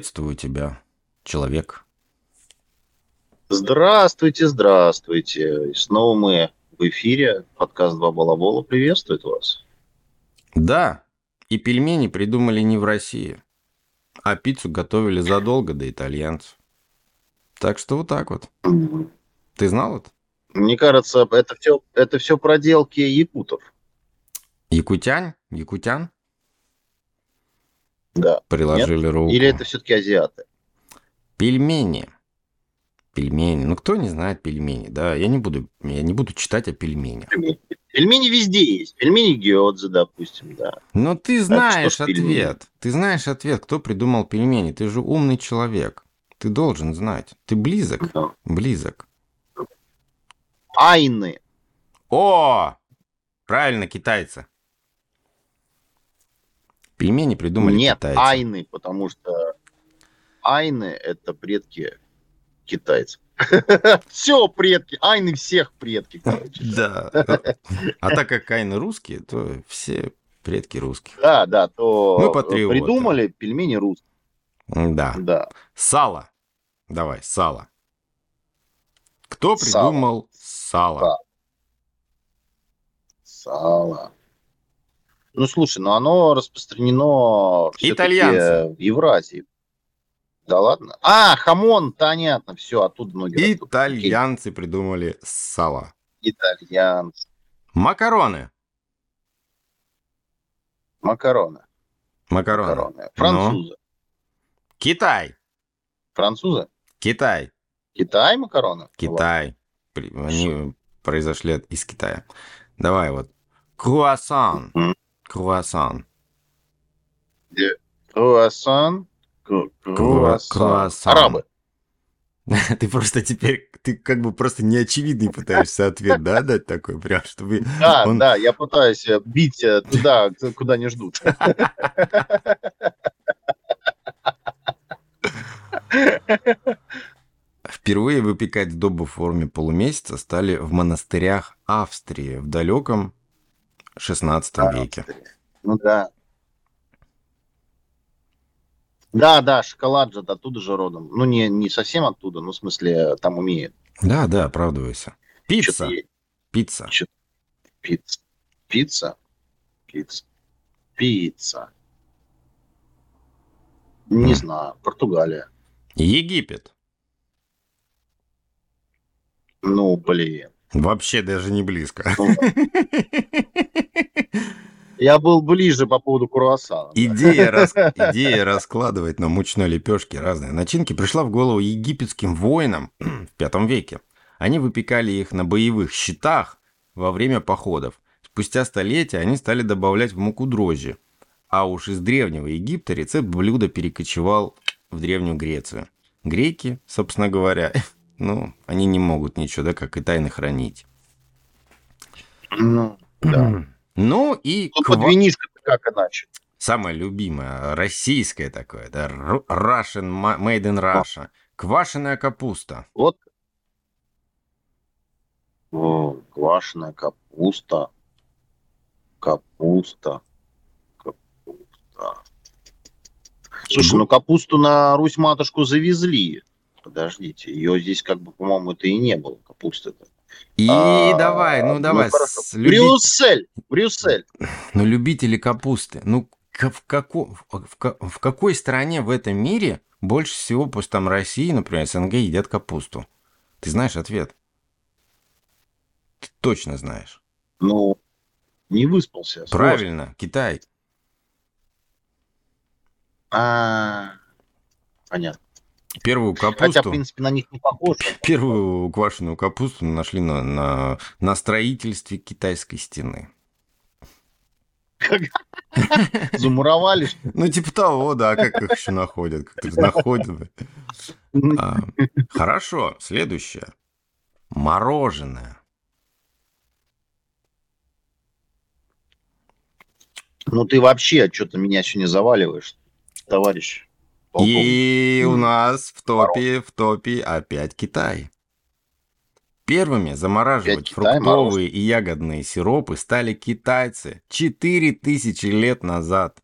Приветствую тебя, человек. Здравствуйте, здравствуйте. И снова мы в эфире. Подкаст «Два балабола» приветствует вас. Да, и пельмени придумали не в России, а пиццу готовили задолго до итальянцев. Так что вот так вот. Ты знал это? Мне кажется, это все, это все проделки якутов. Якутянь? Якутян? Да. Приложили Нет? руку. Или это все-таки азиаты? Пельмени. Пельмени. Ну, кто не знает пельмени, да? Я не буду, я не буду читать о пельменях. Пельмени везде есть. Пельмени гиодзе, допустим, да. Но ты знаешь пельмени? ответ. Ты знаешь ответ, кто придумал пельмени. Ты же умный человек. Ты должен знать. Ты близок. Да. Близок. Айны. О! Правильно, китайцы. Пельмени придумали Нет, китайцы. айны, потому что айны это предки китайцев. Все предки. Айны всех предки, короче. Да. А так как айны русские, то все предки русских. Да, да, то Мы патриоты. придумали пельмени русские. Да. Да. Сало. Давай, сало. Кто Сало. придумал сало? Да. Сало. Ну, слушай, ну оно распространено Итальянцы. в Евразии. Да ладно? А, хамон, понятно, все, оттуда многие растут. Окей. Итальянцы придумали сало. Итальянцы. Макароны. Макароны. Макароны. Макароны. Ну? Французы. Китай. Французы? Китай. Китай макароны? Китай. При- Они произошли из Китая. Давай вот. Круассан. Мгм. Круассан. Круассан. Кру- Круассан. круассан. Арабы. Ты просто теперь, ты как бы просто неочевидный пытаешься ответ, да, дать такой, прям, чтобы... Да, Он- да, я пытаюсь э, бить э, туда, куда не ждут. Впервые выпекать сдобу в форме полумесяца стали в монастырях Австрии в далеком 16 веке. Ну да. Да, да, шоколад же оттуда же родом. Ну, не, не совсем оттуда, ну, в смысле, там умеет. Да, да, оправдывайся. Пицца. Пицца. Пицца. Пицца. Пицца. Пицца. Не М. знаю. Португалия. Египет. Ну, блин. Вообще даже не близко. Я был ближе по поводу круассана. Идея, рас- идея раскладывать на мучной лепешке разные начинки пришла в голову египетским воинам в V веке. Они выпекали их на боевых щитах во время походов. Спустя столетия они стали добавлять в муку дрожжи. А уж из древнего Египта рецепт блюда перекочевал в Древнюю Грецию. Греки, собственно говоря, ну, они не могут ничего, да, как и тайны хранить. Ну, да. Ну и Ну, ква- под винишко как иначе? Самое любимое, российское такое, да, Russian, ma- made in Russia. Квашеная капуста. Вот. О, квашеная капуста. Капуста. Капуста. Слушай, ну капусту на Русь-матушку завезли. Подождите, ее здесь как бы, по-моему, это и не было, капусты-то. И А, давай, ну давай, хорошо. с- люби- Брюссель! Брюссель! ну любители капусты. Ну в, како- в, в какой стране в этом мире больше всего, после там России, например, СНГ, едят капусту? Ты знаешь ответ? Ты точно знаешь. Ну, не выспался. сложно. Правильно, Китай. А, понятно. Первую капусту... Хотя, в принципе, на них не похоже. Первую квашеную капусту нашли на, на, на строительстве китайской стены. Замуровали, ли? Ну, типа того, да, как их еще находят, как их находят. А, хорошо, следующее. Мороженое. Ну ты вообще что-то меня сегодня заваливаешь, товарищ. И у нас в топе, в топе опять Китай. Первыми замораживать Китай, фруктовые и ягодные сиропы стали китайцы 4000 лет назад.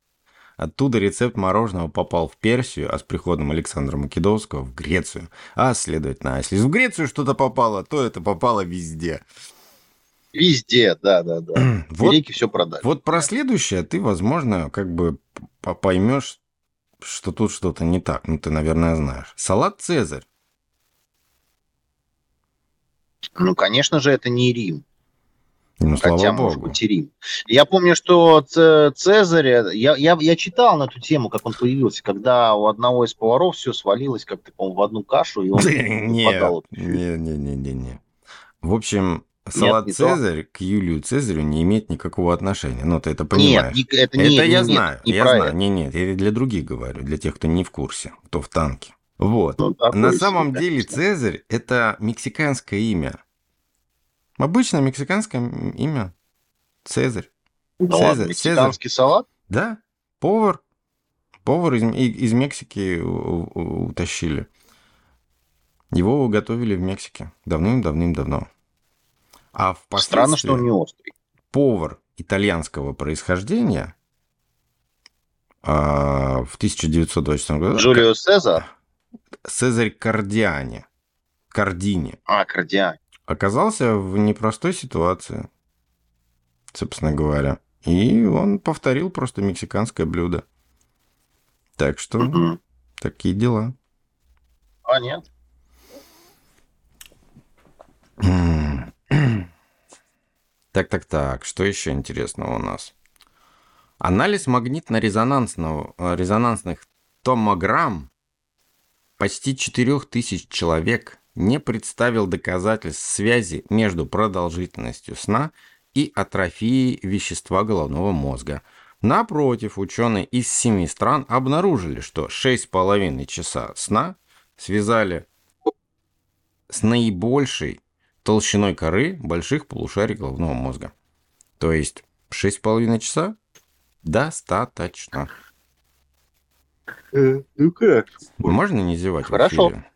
Оттуда рецепт мороженого попал в Персию, а с приходом Александра Македонского в Грецию. А, следовательно, если в Грецию что-то попало, то это попало везде. Везде, да, да, да. Вот, Реки все продали. вот про следующее ты, возможно, как бы поймешь, что тут что-то не так. Ну, ты, наверное, знаешь. Салат Цезарь. Ну, конечно же, это не Рим. Ну, слава Хотя, богу. может быть, и Рим. Я помню, что Цезарь, я, я, я читал на эту тему, как он появился, когда у одного из поваров все свалилось как-то, по-моему, в одну кашу, и он не, не, не, не, не. В общем, салат не то. Цезарь к Юлию Цезарю не имеет никакого отношения. Ну, ты это Нет, понимаешь. не- это это не я нет, знаю, не я знаю. это. Не, нет, я для других говорю, для тех, кто не в курсе, кто в танке. Вот. Ну, На самом деле конечно. Цезарь – это мексиканское имя. Обычное мексиканское имя. Цезарь. Ну Цезарь, ладно, мексиканский салат? Да, повар. Повар из, из Мексики утащили. Его готовили в Мексике давным-давным-давно. А впоследствии Странно, что он не острый. повар итальянского происхождения а, в 1924 году Джулио Сезар? Цезарь Кардиани, Кардини, А, Кардиан. оказался в непростой ситуации, собственно говоря. И он повторил просто мексиканское блюдо. Так что Мгм. такие дела. А, нет. Так, так, так. Что еще интересного у нас? Анализ магнитно-резонансного, э, томограмм почти 4000 человек не представил доказательств связи между продолжительностью сна и атрофией вещества головного мозга. Напротив, ученые из семи стран обнаружили, что 6,5 часа сна связали с наибольшей толщиной коры больших полушарий головного мозга. То есть 6,5 часа достаточно. Ну как? Можно не зевать Хорошо. в эфире?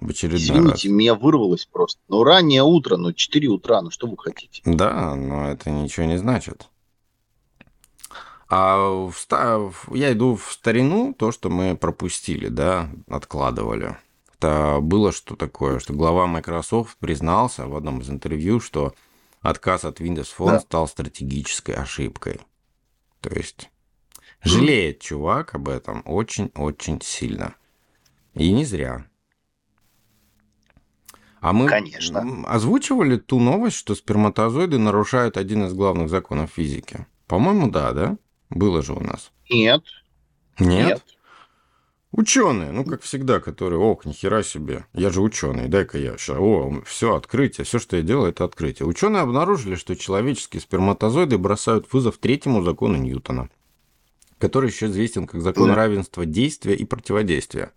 В очередной Извините, меня вырвалось просто. Ну, раннее утро, ну, 4 утра, ну, что вы хотите? раз. Да, но это ничего не значит. А в- я иду в старину, то, что мы пропустили, да, откладывали. Это было что такое, что глава Microsoft признался в одном из интервью, что отказ от Windows Phone Да. стал стратегической ошибкой. То есть жалеет чувак об этом очень-очень сильно. И не зря. А мы Конечно. озвучивали ту новость, что сперматозоиды нарушают один из главных законов физики. По-моему, да, да? Было же у нас. Нет, Нет? нет. Ученые, ну как всегда, которые, ох, нихера себе, я же ученый, дай-ка я сейчас, о, все, открытие, все, что я делаю, это открытие. Ученые обнаружили, что человеческие сперматозоиды бросают вызов третьему закону Ньютона, который еще известен как закон равенства действия и противодействия.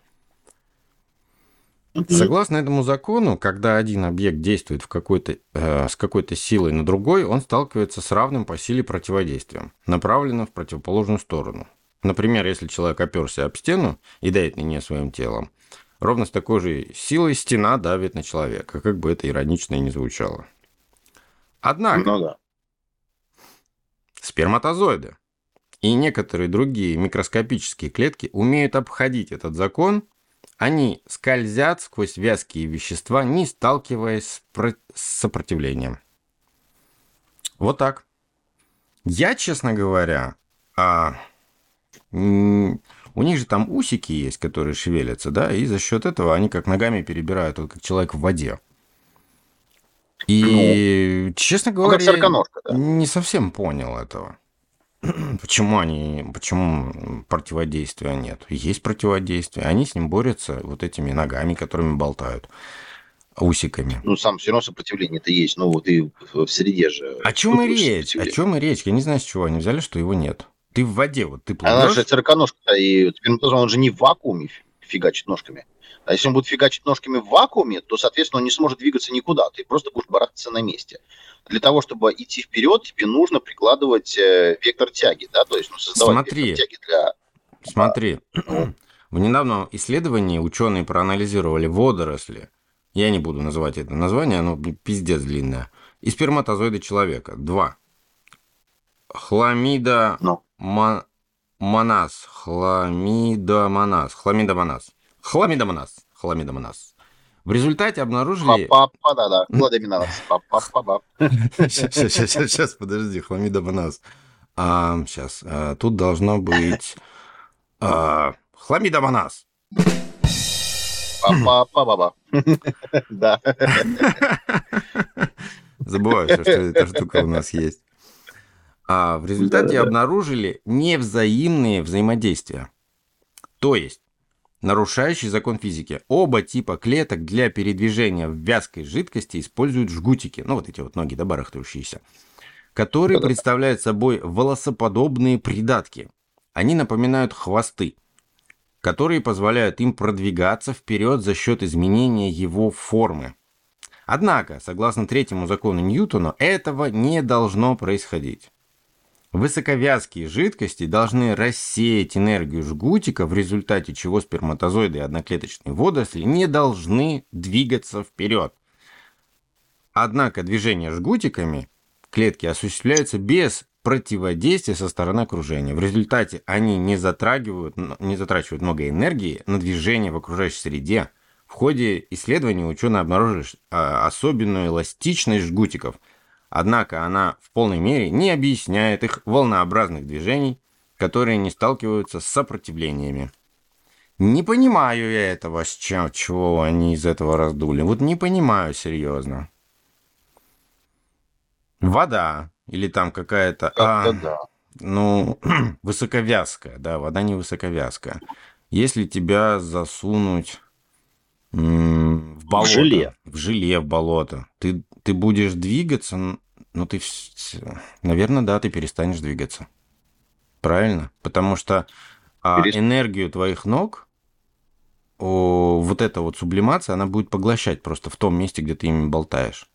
Согласно этому закону, когда один объект действует в какой-то, э, с какой-то силой на другой, он сталкивается с равным по силе противодействием, направленным в противоположную сторону. Например, если человек оперся об стену и давит на нее своим телом, ровно с такой же силой стена давит на человека, как бы это иронично и не звучало. Однако, Ну да. сперматозоиды и некоторые другие микроскопические клетки умеют обходить этот закон, они скользят сквозь вязкие вещества, не сталкиваясь с, про- с сопротивлением. Вот так. Я, честно говоря, а, у них же там усики есть, которые шевелятся, да, и за счет этого они как ногами перебирают, вот как человек в воде. И, честно Ну, говоря, сороконожка, да. не совсем понял этого. Почему они, почему противодействия нет? Есть противодействие, они с ним борются вот этими ногами, которыми болтают, усиками. Ну, сам все равно сопротивление-то есть. Ну, вот и в среде же. О чем и речь? О чем и речь? Я не знаю, с чего они взяли, что его нет. Ты в воде, вот ты Она же плывешь. сороконожка, и он же не в вакууме фи- фигачит ножками. А если он будет фигачить ножками в вакууме, то, соответственно, он не сможет двигаться никуда. Ты просто будешь барахтаться на месте. Для того, чтобы идти вперед, тебе нужно прикладывать э, вектор тяги, да, то есть ну, создавать Смотри. вектор тяги для... Смотри, Ну. в недавнем исследовании ученые проанализировали водоросли. Я не буду называть это название, оно пиздец длинное. И сперматозоиды человека. Два. Хламида Ну. Ма- хламидомоназ, хламидомоназ, хламидомоназ, хламидомоназ, хламидомоназ. В результате обнаружили... Папа, папа, Сейчас, сейчас, подожди, хламидомоназ. А, сейчас, а, тут должно быть... А, хламидомоназ. Папа-папа. Да. Забываю, что эта штука у нас есть. А в результате обнаружили невзаимные взаимодействия. То есть, нарушающий закон физики. Оба типа клеток для передвижения в вязкой жидкости используют жгутики, ну вот эти вот ноги, да, барахтающиеся, которые представляют собой волосоподобные придатки. Они напоминают хвосты, которые позволяют им продвигаться вперед за счет изменения его формы. Однако, согласно третьему закону Ньютона, этого не должно происходить. Высоковязкие жидкости должны рассеять энергию жгутика, в результате чего сперматозоиды и одноклеточные водоросли не должны двигаться вперед. Однако движение жгутиками клетки осуществляется без противодействия со стороны окружения. В результате они не затрагивают, не затрачивают много энергии на движение в окружающей среде. В ходе исследований ученые обнаружили а, особенную эластичность жгутиков – Однако она в полной мере не объясняет их волнообразных движений, которые не сталкиваются с сопротивлениями. Не понимаю я этого, с чем, чего они из этого раздули. Вот не понимаю серьезно. Вода или там какая-то... А, да. ну, высоковязкая, да, вода не высоковязкая. Если тебя засунуть в болото. В желе. В желе, в болото. Ты, ты будешь двигаться, ну ты, наверное, да, ты перестанешь двигаться. Правильно? Потому что а, энергию твоих ног, о, вот эта вот сублимация, она будет поглощать просто в том месте, где ты ими болтаешь.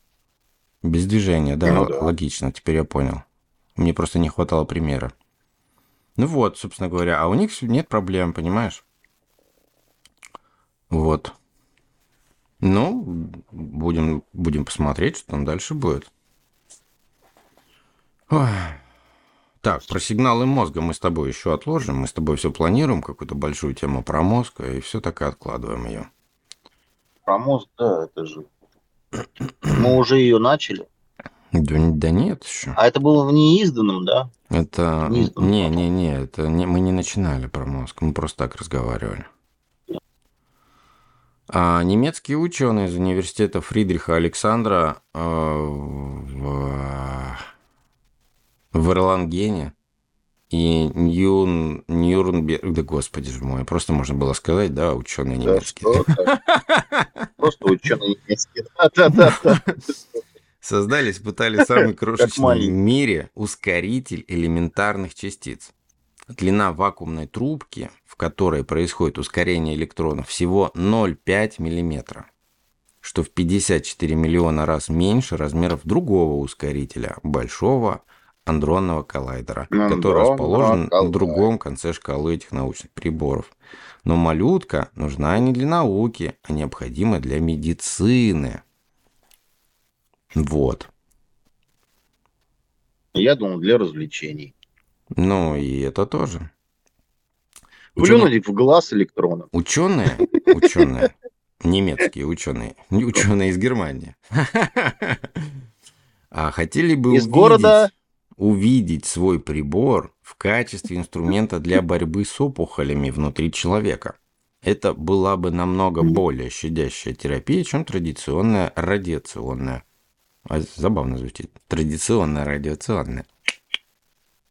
Без движения, да, ну, да. логично, теперь я понял. Мне просто не хватало примера. Ну вот, собственно говоря, а у них нет проблем, понимаешь? Вот. Ну, будем, будем посмотреть, что там дальше будет. Ой. Так, про сигналы мозга мы с тобой еще отложим. Мы с тобой все планируем, какую-то большую тему про мозг, и все так и откладываем ее. Про мозг, да, это же... Мы уже ее начали. Да, да нет еще. А это было в неизданном, да? Это... Не, не, не, это не, мы не начинали про мозг, мы просто так разговаривали. А немецкие ученые из университета Фридриха Александра э, в, в Эрлангене и Ньюн, Нюрнберг, да господи же мой, просто можно было сказать, да, ученые немецкие. Просто ученые немецкие, да-да-да. Создали, испытали самый крошечный в мире ускоритель элементарных частиц. Длина вакуумной трубки в которой происходит ускорение электронов, всего 0,5 мм, что в 54 миллиона раз меньше размеров другого ускорителя, большого андронного коллайдера, Андрон, который расположен коллайдер. на другом конце шкалы этих научных приборов. Но малютка нужна не для науки, а необходима для медицины. Вот. Я думал, для развлечений. Ну, и это тоже. Плюнуть в глаз электроном. Ученые, ученые, немецкие ученые, ученые из Германии, а хотели бы из увидеть, города увидеть свой прибор в качестве инструмента для борьбы с опухолями внутри человека. Это была бы намного более щадящая терапия, чем традиционная радиационная. А забавно звучит. Традиционная радиационная.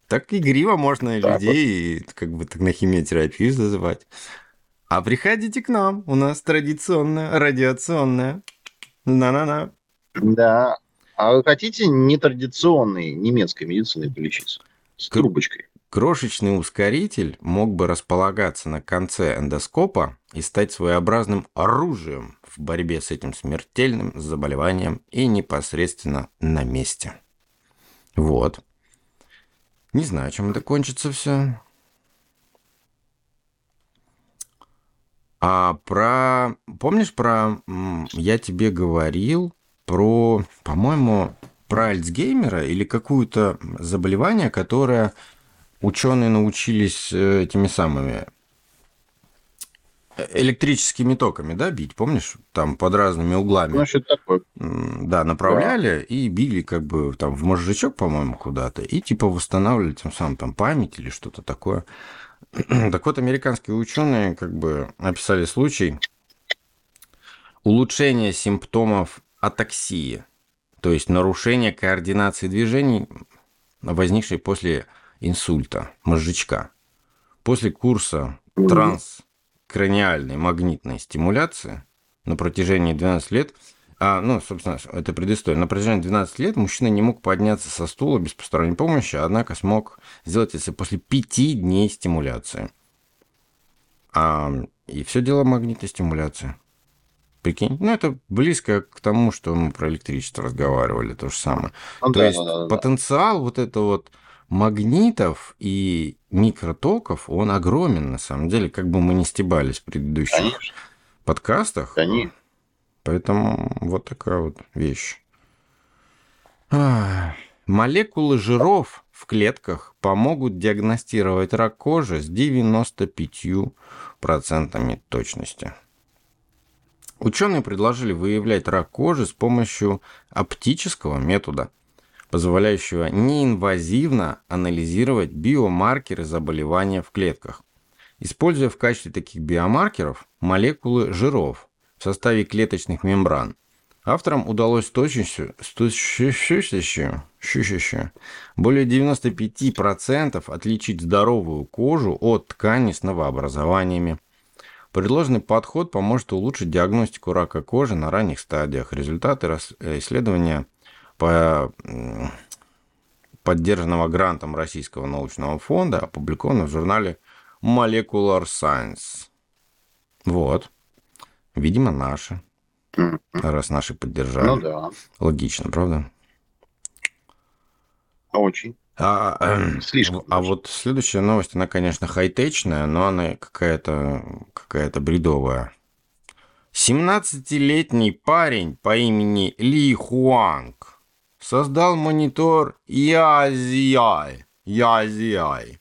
Так игриво можно так людей вот. как бы так на химиотерапию зазывать. А приходите к нам, у нас традиционная, радиационная. На-на-на. Да. А вы хотите нетрадиционной немецкой медициной полечиться? С К- трубочкой. Крошечный ускоритель мог бы располагаться на конце эндоскопа и стать своеобразным оружием в борьбе с этим смертельным заболеванием и непосредственно на месте. Вот. Не знаю, чем это кончится все. А про... Помнишь про... Я тебе говорил про, по-моему, про Альцгеймера или какое-то заболевание, которое ученые научились э, этими самыми электрическими токами, да, бить, помнишь? Там под разными углами. Ну, что такое. Да, направляли да. и били как бы там в мозжечок, по-моему, куда-то, и типа восстанавливали тем самым там память или что-то такое. так вот, американские ученые как бы описали случай улучшения симптомов атаксии, то есть нарушения координации движений, возникшей после инсульта, мозжечка. После курса транс краниальной магнитной стимуляции на протяжении 12 лет, а, ну, собственно, это предыстория, на протяжении 12 лет мужчина не мог подняться со стула без посторонней помощи, однако смог сделать это после 5 дней стимуляции. А, и все дело магнитной стимуляции. Прикинь? Ну, это близко к тому, что мы про электричество разговаривали, то же самое. Ну, то да, есть да, да, потенциал вот это вот магнитов и микротоков, он огромен на самом деле, как бы мы не стебались в предыдущих Конечно. подкастах. Конечно. Поэтому вот такая вот вещь. Молекулы жиров в клетках помогут диагностировать рак кожи с 95% точности. Ученые предложили выявлять рак кожи с помощью оптического метода – позволяющего неинвазивно анализировать биомаркеры заболевания в клетках, используя в качестве таких биомаркеров молекулы жиров в составе клеточных мембран. Авторам удалось с точностью, более 95% отличить здоровую кожу от ткани с новообразованиями. Предложенный подход поможет улучшить диагностику рака кожи на ранних стадиях. Результаты исследования по поддержанного грантом Российского научного фонда, опубликовано в журнале Molecular Science. Вот. Видимо, наши. Раз наши поддержали. Ну да. Логично, правда? Очень. А, э, Слишком. А вот следующая новость, она, конечно, хай-течная, но она какая-то какая бредовая. 17-летний парень по имени Ли Хуанг создал монитор Язиай. Язиай.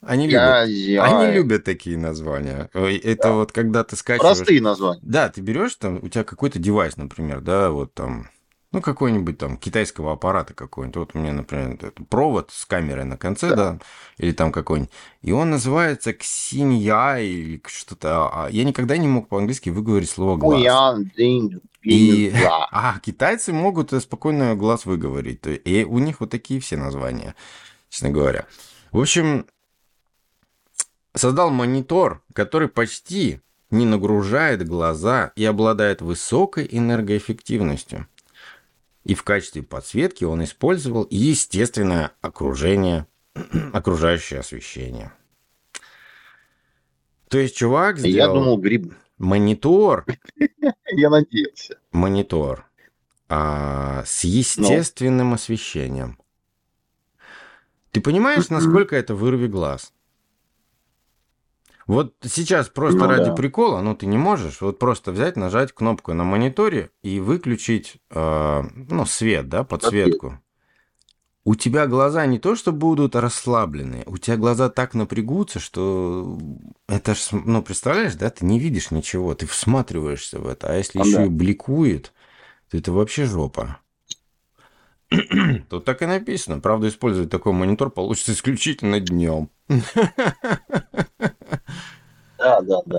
Они любят, они любят такие названия. Это да. вот когда ты скачиваешь... Простые названия. Да, ты берешь там, у тебя какой-то девайс, например, да, вот там, ну, какой-нибудь там китайского аппарата какой-нибудь. Вот у меня, например, провод с камерой на конце, да, да или там какой-нибудь. И он называется Ксинья или что-то. А я никогда не мог по-английски выговорить слово глаз. И, а китайцы могут спокойно глаз выговорить. И у них вот такие все названия, честно говоря. В общем, создал монитор, который почти не нагружает глаза и обладает высокой энергоэффективностью. И в качестве подсветки он использовал естественное окружение, окружающее освещение. То есть чувак сделал... Я думал, гриб... Монитор. Я надеялся. Монитор. А, с естественным освещением. Ты понимаешь, насколько это вырви глаз? Вот сейчас просто ну, ради да. прикола, ну ты не можешь вот просто взять, нажать кнопку на мониторе и выключить, э, ну свет, да, подсветку у тебя глаза не то, что будут расслаблены, у тебя глаза так напрягутся, что это ж, ну, представляешь, да, ты не видишь ничего, ты всматриваешься в это, а если а еще да. и бликует, то это вообще жопа. Тут так и написано. Правда, использовать такой монитор получится исключительно днем. Да, да, да.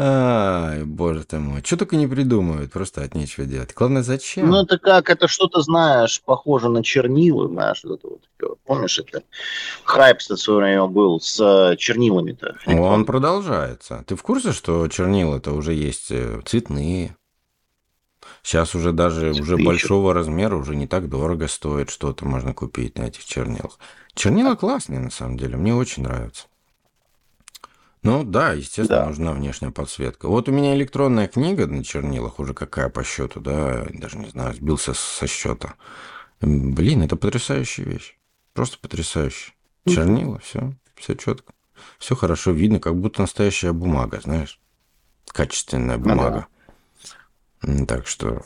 Ай, боже ты мой. Что только не придумывают, просто от нечего делать. Главное, зачем? Ну, это как, это что-то, знаешь, похоже на чернила, знаешь, вот это вот. Помнишь, это хайп в свое время был с э, чернилами-то? Он продолжается. Ты в курсе, что чернила-то уже есть э, цветные? Сейчас уже даже Цветы уже большого размера уже не так дорого стоит, что-то можно купить на этих чернилах. Чернила классные, на самом деле, мне очень нравятся. Ну да, естественно, да. нужна внешняя подсветка. Вот у меня электронная книга на чернилах уже какая по счету, да, даже не знаю, сбился со счета. Блин, это потрясающая вещь. Просто потрясающая. Чернила, все, все четко. Все хорошо видно, как будто настоящая бумага, знаешь. Качественная бумага. Ну, да. Так что...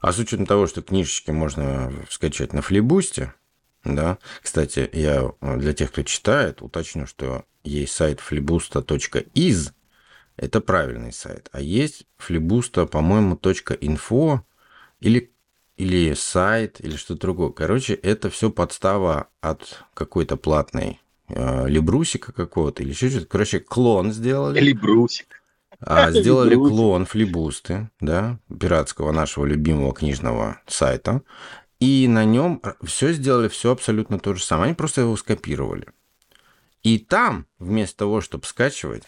А с учетом того, что книжечки можно скачать на флибусте, Да. Кстати, я для тех, кто читает, уточню, что есть сайт flibusta.iz, это правильный сайт, а есть flibusta, по-моему, .info или или сайт, или что-то другое. Короче, это все подстава от какой-то платной э, либрусика какого-то или еще что-то. Короче, клон сделали. Либрусик. А, сделали клон флибусты, да, пиратского нашего любимого книжного сайта. И на нем все сделали, все абсолютно то же самое. Они просто его скопировали. И там, вместо того, чтобы скачивать,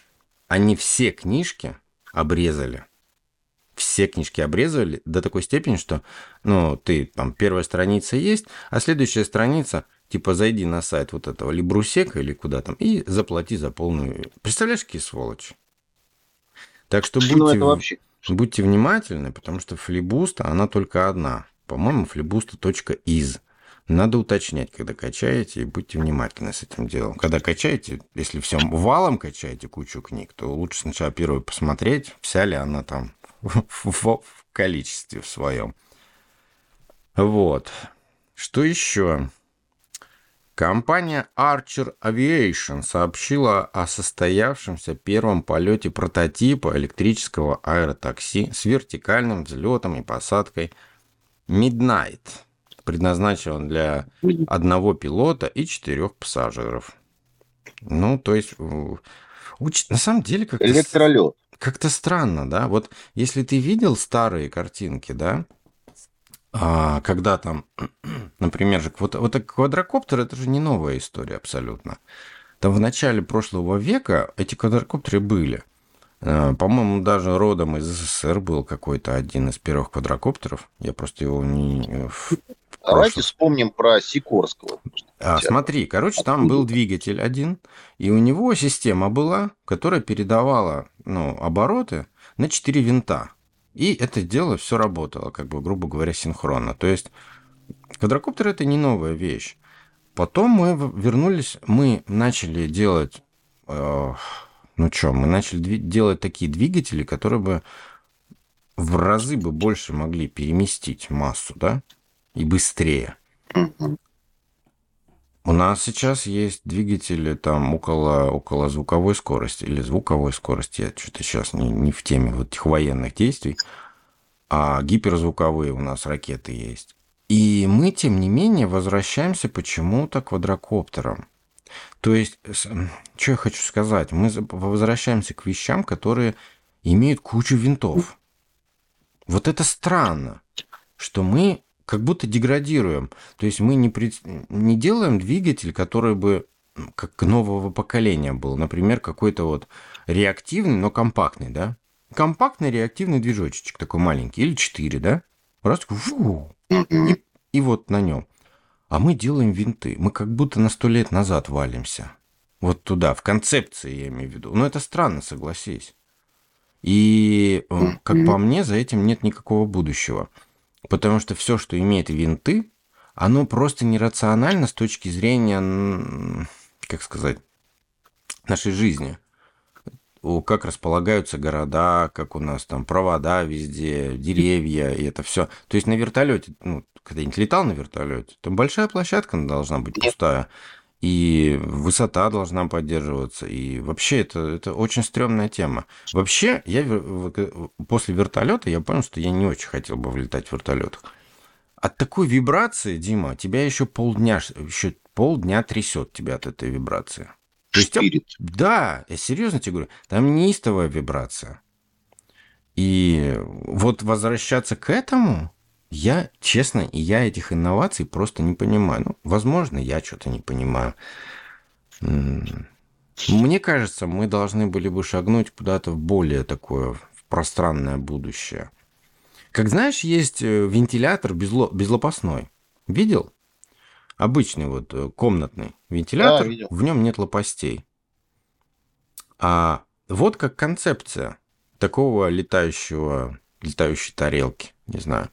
они все книжки обрезали. Все книжки обрезали до такой степени, что, ну, ты там первая страница есть, а следующая страница, типа, зайди на сайт вот этого Либрусека или куда там и заплати за полную... Представляешь, какие сволочи? Так что ну, будьте, вообще... будьте внимательны, потому что флибуста, она только одна. По-моему, флибуста.из. Надо уточнять, когда качаете, и будьте внимательны с этим делом. Когда качаете, если всем валом качаете кучу книг, то лучше сначала первую посмотреть, вся ли она там в, количестве в своем. Вот. Что еще? Компания Archer Aviation сообщила о состоявшемся первом полете прототипа электрического аэротакси с вертикальным взлетом и посадкой Midnight – предназначен для одного пилота и четырех пассажиров. Ну, то есть, на самом деле как-то... Электролет. Как-то странно, да? Вот если ты видел старые картинки, да, а, когда там, например, же, вот, вот квадрокоптер, это же не новая история абсолютно. Там в начале прошлого века эти квадрокоптеры были. А, по-моему, даже родом из СССР был какой-то один из первых квадрокоптеров. Я просто его не... Давайте вспомним про Сикорского. А, смотри, короче, там был двигатель один, и у него система была, которая передавала ну, обороты на 4 винта. И это дело все работало, как бы, грубо говоря, синхронно. То есть квадрокоптер это не новая вещь. Потом мы вернулись, мы начали делать, э, ну что, мы начали делать такие двигатели, которые бы в разы бы больше могли переместить массу, да? И быстрее. У нас сейчас есть двигатели там около, около звуковой скорости или звуковой скорости. Я что-то сейчас не, не в теме вот этих военных действий. А гиперзвуковые у нас ракеты есть. И мы, тем не менее, возвращаемся почему-то к квадрокоптерам. То есть, что я хочу сказать? Мы возвращаемся к вещам, которые имеют кучу винтов. Вот это странно, что мы как будто деградируем. То есть мы не, пред... не делаем двигатель, который бы как нового поколения был. Например, какой-то вот реактивный, но компактный, да? Компактный реактивный движочек такой маленький, или 4, да? Раз, фу, и, и вот на нем. А мы делаем винты. Мы как будто на сто лет назад валимся. Вот туда, в концепции я имею в виду. Но это странно, согласись. И, э, как по мне, за этим нет никакого будущего. Потому что все, что имеет винты, оно просто нерационально с точки зрения, как сказать, нашей жизни. Как располагаются города, как у нас там провода везде, деревья, и это все. То есть на вертолете, ну, когда-нибудь летал на вертолете, там большая площадка должна быть пустая и высота должна поддерживаться, и вообще это, это очень стрёмная тема. Вообще, я после вертолета я понял, что я не очень хотел бы влетать в вертолет. От такой вибрации, Дима, тебя еще полдня, еще полдня трясет тебя от этой вибрации. То есть, да, я серьезно тебе говорю, там неистовая вибрация. И вот возвращаться к этому, я, честно, и я этих инноваций просто не понимаю. Ну, возможно, я что-то не понимаю. Мне кажется, мы должны были бы шагнуть куда-то в более такое в пространное будущее. Как знаешь, есть э, вентилятор безло, безлопастной. Видел? Обычный вот э, комнатный вентилятор, да, в нем нет лопастей. А вот как концепция такого летающего, летающей тарелки, не знаю.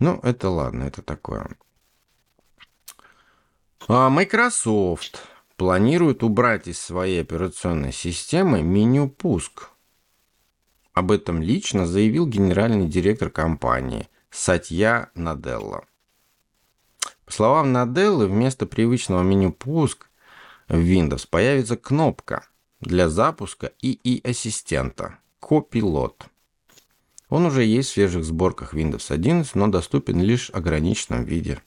Ну, это ладно, это такое. А Microsoft планирует убрать из своей операционной системы меню «Пуск». Об этом лично заявил генеральный директор компании Сатья Наделла. По словам Наделлы, вместо привычного меню «Пуск» в Windows появится кнопка для запуска ИИ-ассистента «Копилот». Он уже есть в свежих сборках Windows 11, но доступен лишь в ограниченном виде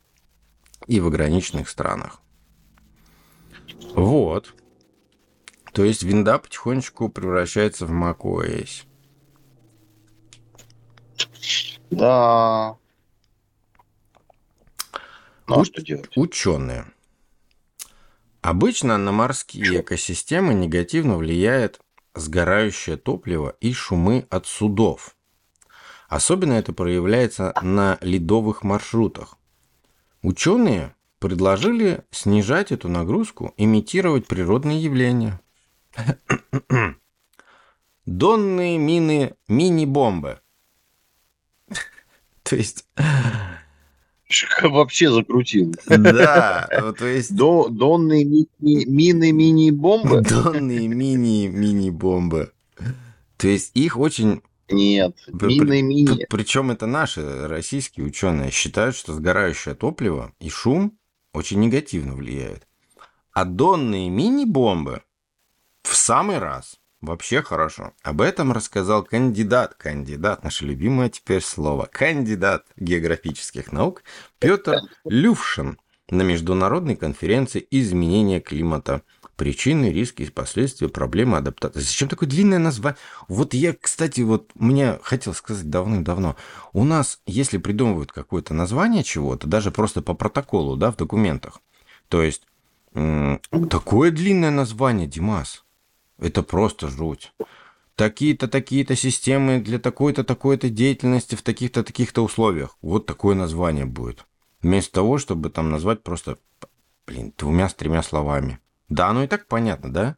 и в ограниченных странах. Вот. То есть винда потихонечку превращается в macOS. Да. Ну, а что делать? Ученые. Обычно на морские экосистемы негативно влияет сгорающее топливо и шумы от судов. Особенно это проявляется на ледовых маршрутах. Ученые предложили снижать эту нагрузку, имитировать природные явления. Донные мины мини-бомбы. То есть, Вообще закрутил. да, то есть До, донные ми- ми- мины мини-бомбы? Донные мини-мини-бомбы. То есть их очень... Нет, При- мины-мини. Причем это наши российские ученые считают, что сгорающее топливо и шум очень негативно влияют. А донные мини-бомбы в самый раз. Вообще хорошо. Об этом рассказал кандидат, кандидат, наше любимое теперь слово, кандидат географических наук Петр Люфшин на международной конференции изменения климата. Причины, риски последствия проблемы адаптации. Зачем такое длинное название? Вот я, кстати, вот мне хотел сказать давным-давно. У нас, если придумывают какое-то название чего-то, даже просто по протоколу, да, в документах, то есть такое длинное название, Димас, это просто жуть. Такие-то, такие-то системы для такой-то, такой-то деятельности в таких-то, таких-то условиях. Вот такое название будет. Вместо того, чтобы там назвать просто, блин, двумя, с тремя словами. Да, оно и так понятно, да?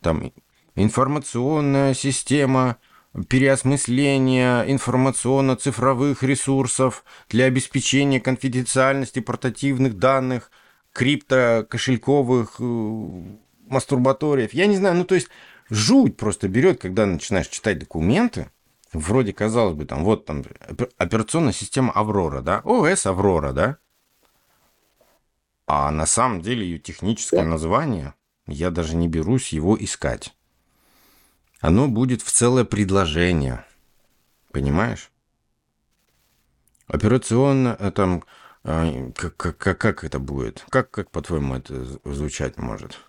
Там информационная система переосмысления информационно-цифровых ресурсов для обеспечения конфиденциальности портативных данных, крипто-кошельковых э, мастурбаториев. Я не знаю, ну то есть жуть просто берет, когда начинаешь читать документы, вроде казалось бы, там вот там опе- операционная система Аврора, да, ОС Аврора, да, а на самом деле ее техническое название, я даже не берусь его искать. Оно будет в целое предложение. Понимаешь? Операционно, э, там, э, как, как, как, как это будет? Как, как по-твоему, это звучать может?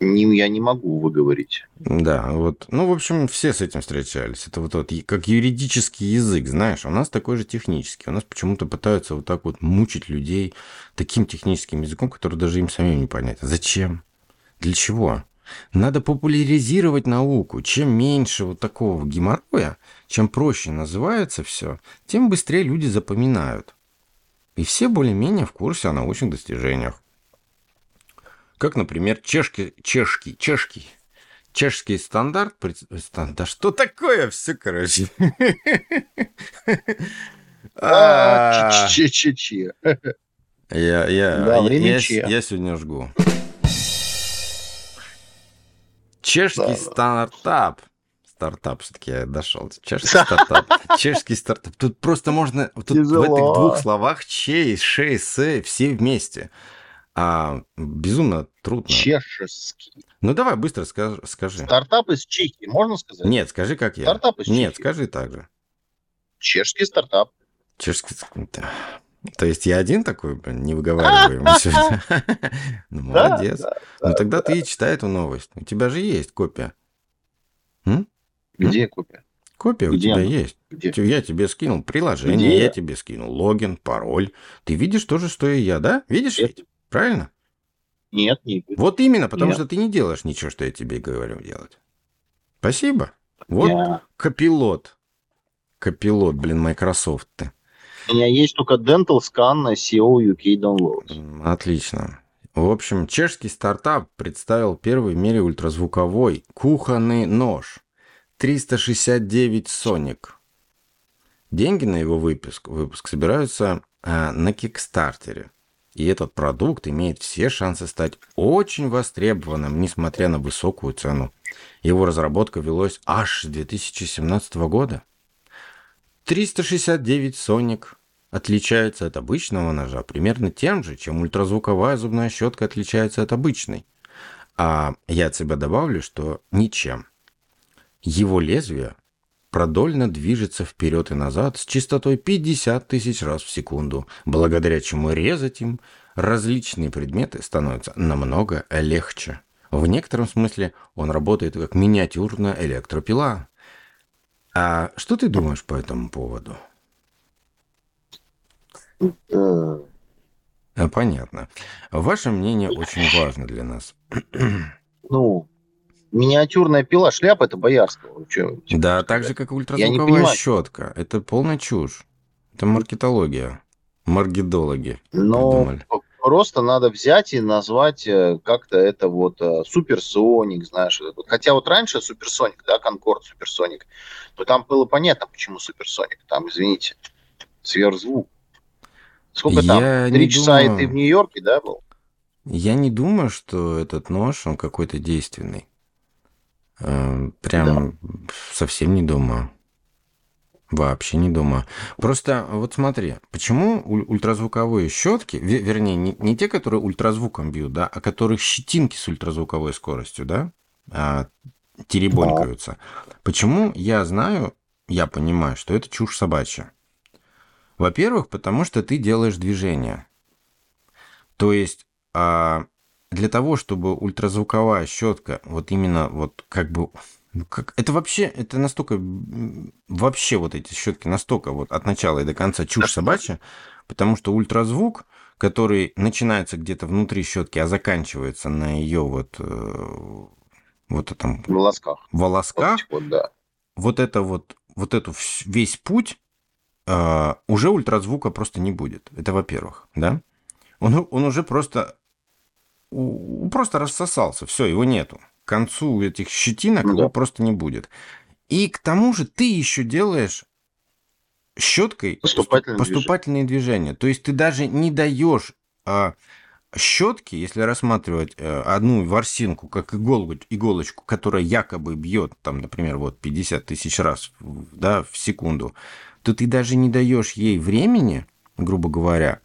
Не, я не могу выговорить. Да, вот. Ну, в общем, все с этим встречались. Это вот, вот как юридический язык, знаешь. У нас такой же технический. У нас почему-то пытаются вот так вот мучить людей таким техническим языком, который даже им самим не понять. Зачем? Для чего? Надо популяризировать науку. Чем меньше вот такого геморроя, чем проще называется все, тем быстрее люди запоминают. И все более-менее в курсе о научных достижениях. Как, например, чешки, чешки, чешки, чешский стандарт. Да что такое все, короче? А, А, Че-че-че. Я, я, я, я, че. сегодня жгу. Чешский стартап. Стартап, все-таки я дошел. Чешский стартап. Чешский стартап. Тут просто можно... Тут в этих двух словах чей, шей, с, все вместе. А безумно трудно. Чешский. Ну давай быстро скажи. Стартап из Чехии, можно сказать? Нет, скажи, как я. Стартап из Нет, Чехии. скажи так же. Чешский стартап. Чешский... да. То есть я один такой, блин, не сегодня? Ну, молодец. Ну тогда ты и читай эту новость. У тебя же есть копия. Где копия? Копия у тебя есть. Где? Я тебе скинул приложение, Где? я тебе скинул логин, пароль. Ты видишь то же, что и я, да? Видишь Нет. ведь? Правильно? Нет, не Вот именно, потому Нет. что ты не делаешь ничего, что я тебе говорю делать. Спасибо. Вот Я- копилот. Копилот, блин, Microsoft ты. У меня есть только Dental Scan на SEO UK Downloads. Отлично. В общем, чешский стартап представил первый в мире ультразвуковой кухонный нож 369 Sonic. Деньги на его выпуск, выпуск собираются а, на Кикстартере. И этот продукт имеет все шансы стать очень востребованным, несмотря на высокую цену. Его разработка велась аж с 2017 года. 369 Sonic отличается от обычного ножа примерно тем же, чем ультразвуковая зубная щетка отличается от обычной. А я от себя добавлю, что ничем. Его лезвие продольно движется вперед и назад с частотой 50 тысяч раз в секунду, благодаря чему резать им различные предметы становятся намного легче. В некотором смысле он работает как миниатюрная электропила. А что ты думаешь по этому поводу? Понятно. Ваше мнение очень важно для нас. Ну, миниатюрная пила, шляпа это боярского. Типа, Да, сказать? так же, как и ультразвуковая щетка. Это полная чушь. Это маркетология. Маргидологи. Но просто надо взять и назвать э, как-то это вот э, суперсоник, знаешь. Хотя вот раньше суперсоник, да, Конкорд суперсоник, то там было понятно, почему суперсоник. Там, извините, сверхзвук. Сколько Я там? Три часа и думаю. ты в Нью-Йорке, да, был? Я не думаю, что этот нож, он какой-то действенный. Э, Прям совсем не думаю. Вообще не думаю. Просто вот смотри, почему уль- ультразвуковые щетки, ве- вернее, не, не те, которые ультразвуком бьют, да, а которые щетинки с ультразвуковой скоростью, да, а, теребонькаются. Почему я знаю, я понимаю, что это чушь собачья? Во-первых, потому что ты делаешь движение. То есть а, для того, чтобы ультразвуковая щетка, вот именно вот как бы ну, как, это вообще, это настолько, вообще вот эти щетки настолько вот от начала и до конца чушь собачья, потому что ультразвук, который начинается где-то внутри щетки, а заканчивается на ее вот, э, вот этом волосках. волосках, Вот, да. вот это вот, вот эту весь путь э, уже ультразвука просто не будет. Это во-первых, да? Он, он уже просто, просто рассосался, все, его нету. К концу этих щетинок Ну его да. просто не будет. И к тому же ты еще делаешь щеткой Поступательные поступательные движения. То есть ты даже не даешь а, щетки, если рассматривать э, одну ворсинку как иголку, иголочку, которая якобы бьет, там, например, вот 50 тысяч раз да, в секунду, то ты даже не даешь ей времени, грубо говоря,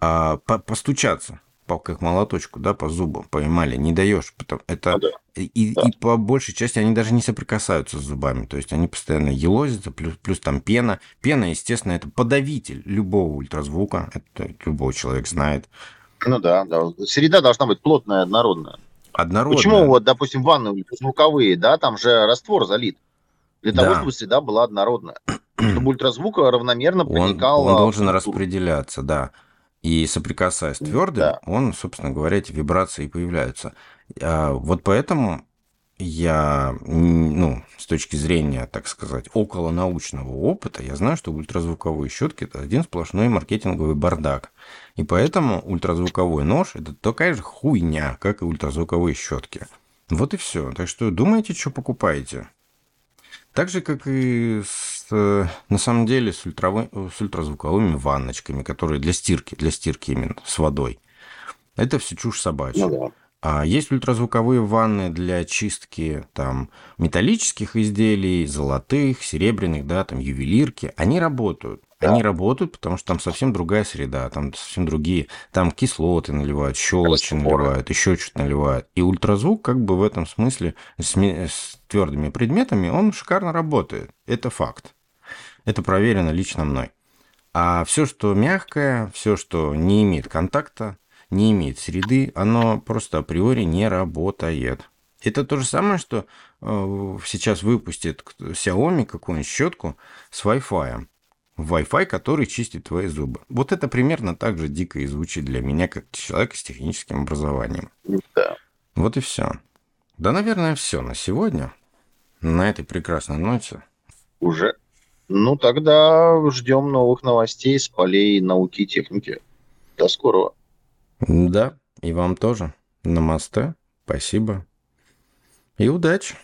а, по- постучаться по, как молоточку, да, по зубам, по эмали, не даешь. Потому, это, Ну да. и, Да. и по большей части они даже не соприкасаются с зубами. То есть они постоянно елозятся, плюс, плюс там пена. Пена, естественно, это подавитель любого ультразвука. Это любой человек знает. Ну да, да. Среда должна быть плотная, однородная. Однородно. Почему вот, допустим, ванны звуковые, да, там же раствор залит. Для того, Да. чтобы среда была однородная. Чтобы ультразвук равномерно он, проникал он а, должен распределяться, да. И соприкасаясь твердым, Да. он, собственно говоря, эти вибрации появляются. А, вот поэтому я, ну, с точки зрения, так сказать, около научного опыта, я знаю, что ультразвуковые щетки это один сплошной маркетинговый бардак. И поэтому ультразвуковой нож это такая же хуйня, как и ультразвуковые щетки. Вот и все. Так что думайте, что покупаете. Так же, как и с, на самом деле с, ультраво- с ультразвуковыми ванночками, которые для стирки, для стирки именно, с водой. Это все чушь собачья. Ну да. А есть ультразвуковые ванны для чистки там металлических изделий, золотых, серебряных, да, там ювелирки. Они работают. Да. Они работают, потому что там совсем другая среда, там совсем другие, там кислоты наливают, щелочи Растворы. наливают, еще что-то наливают. И ультразвук как бы в этом смысле с, с твердыми предметами, он шикарно работает. Это факт. Это проверено лично мной. А все, что мягкое, все, что не имеет контакта, не имеет среды, оно просто априори не работает. Это то же самое, что э, сейчас выпустит Xiaomi какую-нибудь щетку с Wi-Fi. Wi-Fi, который чистит твои зубы. Вот это примерно так же дико и звучит для меня, как человека с техническим образованием. Да. Вот и все. Да, наверное, все на сегодня. На этой прекрасной ноте. Уже. Ну, тогда ждем новых новостей с полей науки и техники. До скорого. Да, и вам тоже. Намасте. Спасибо. И удачи.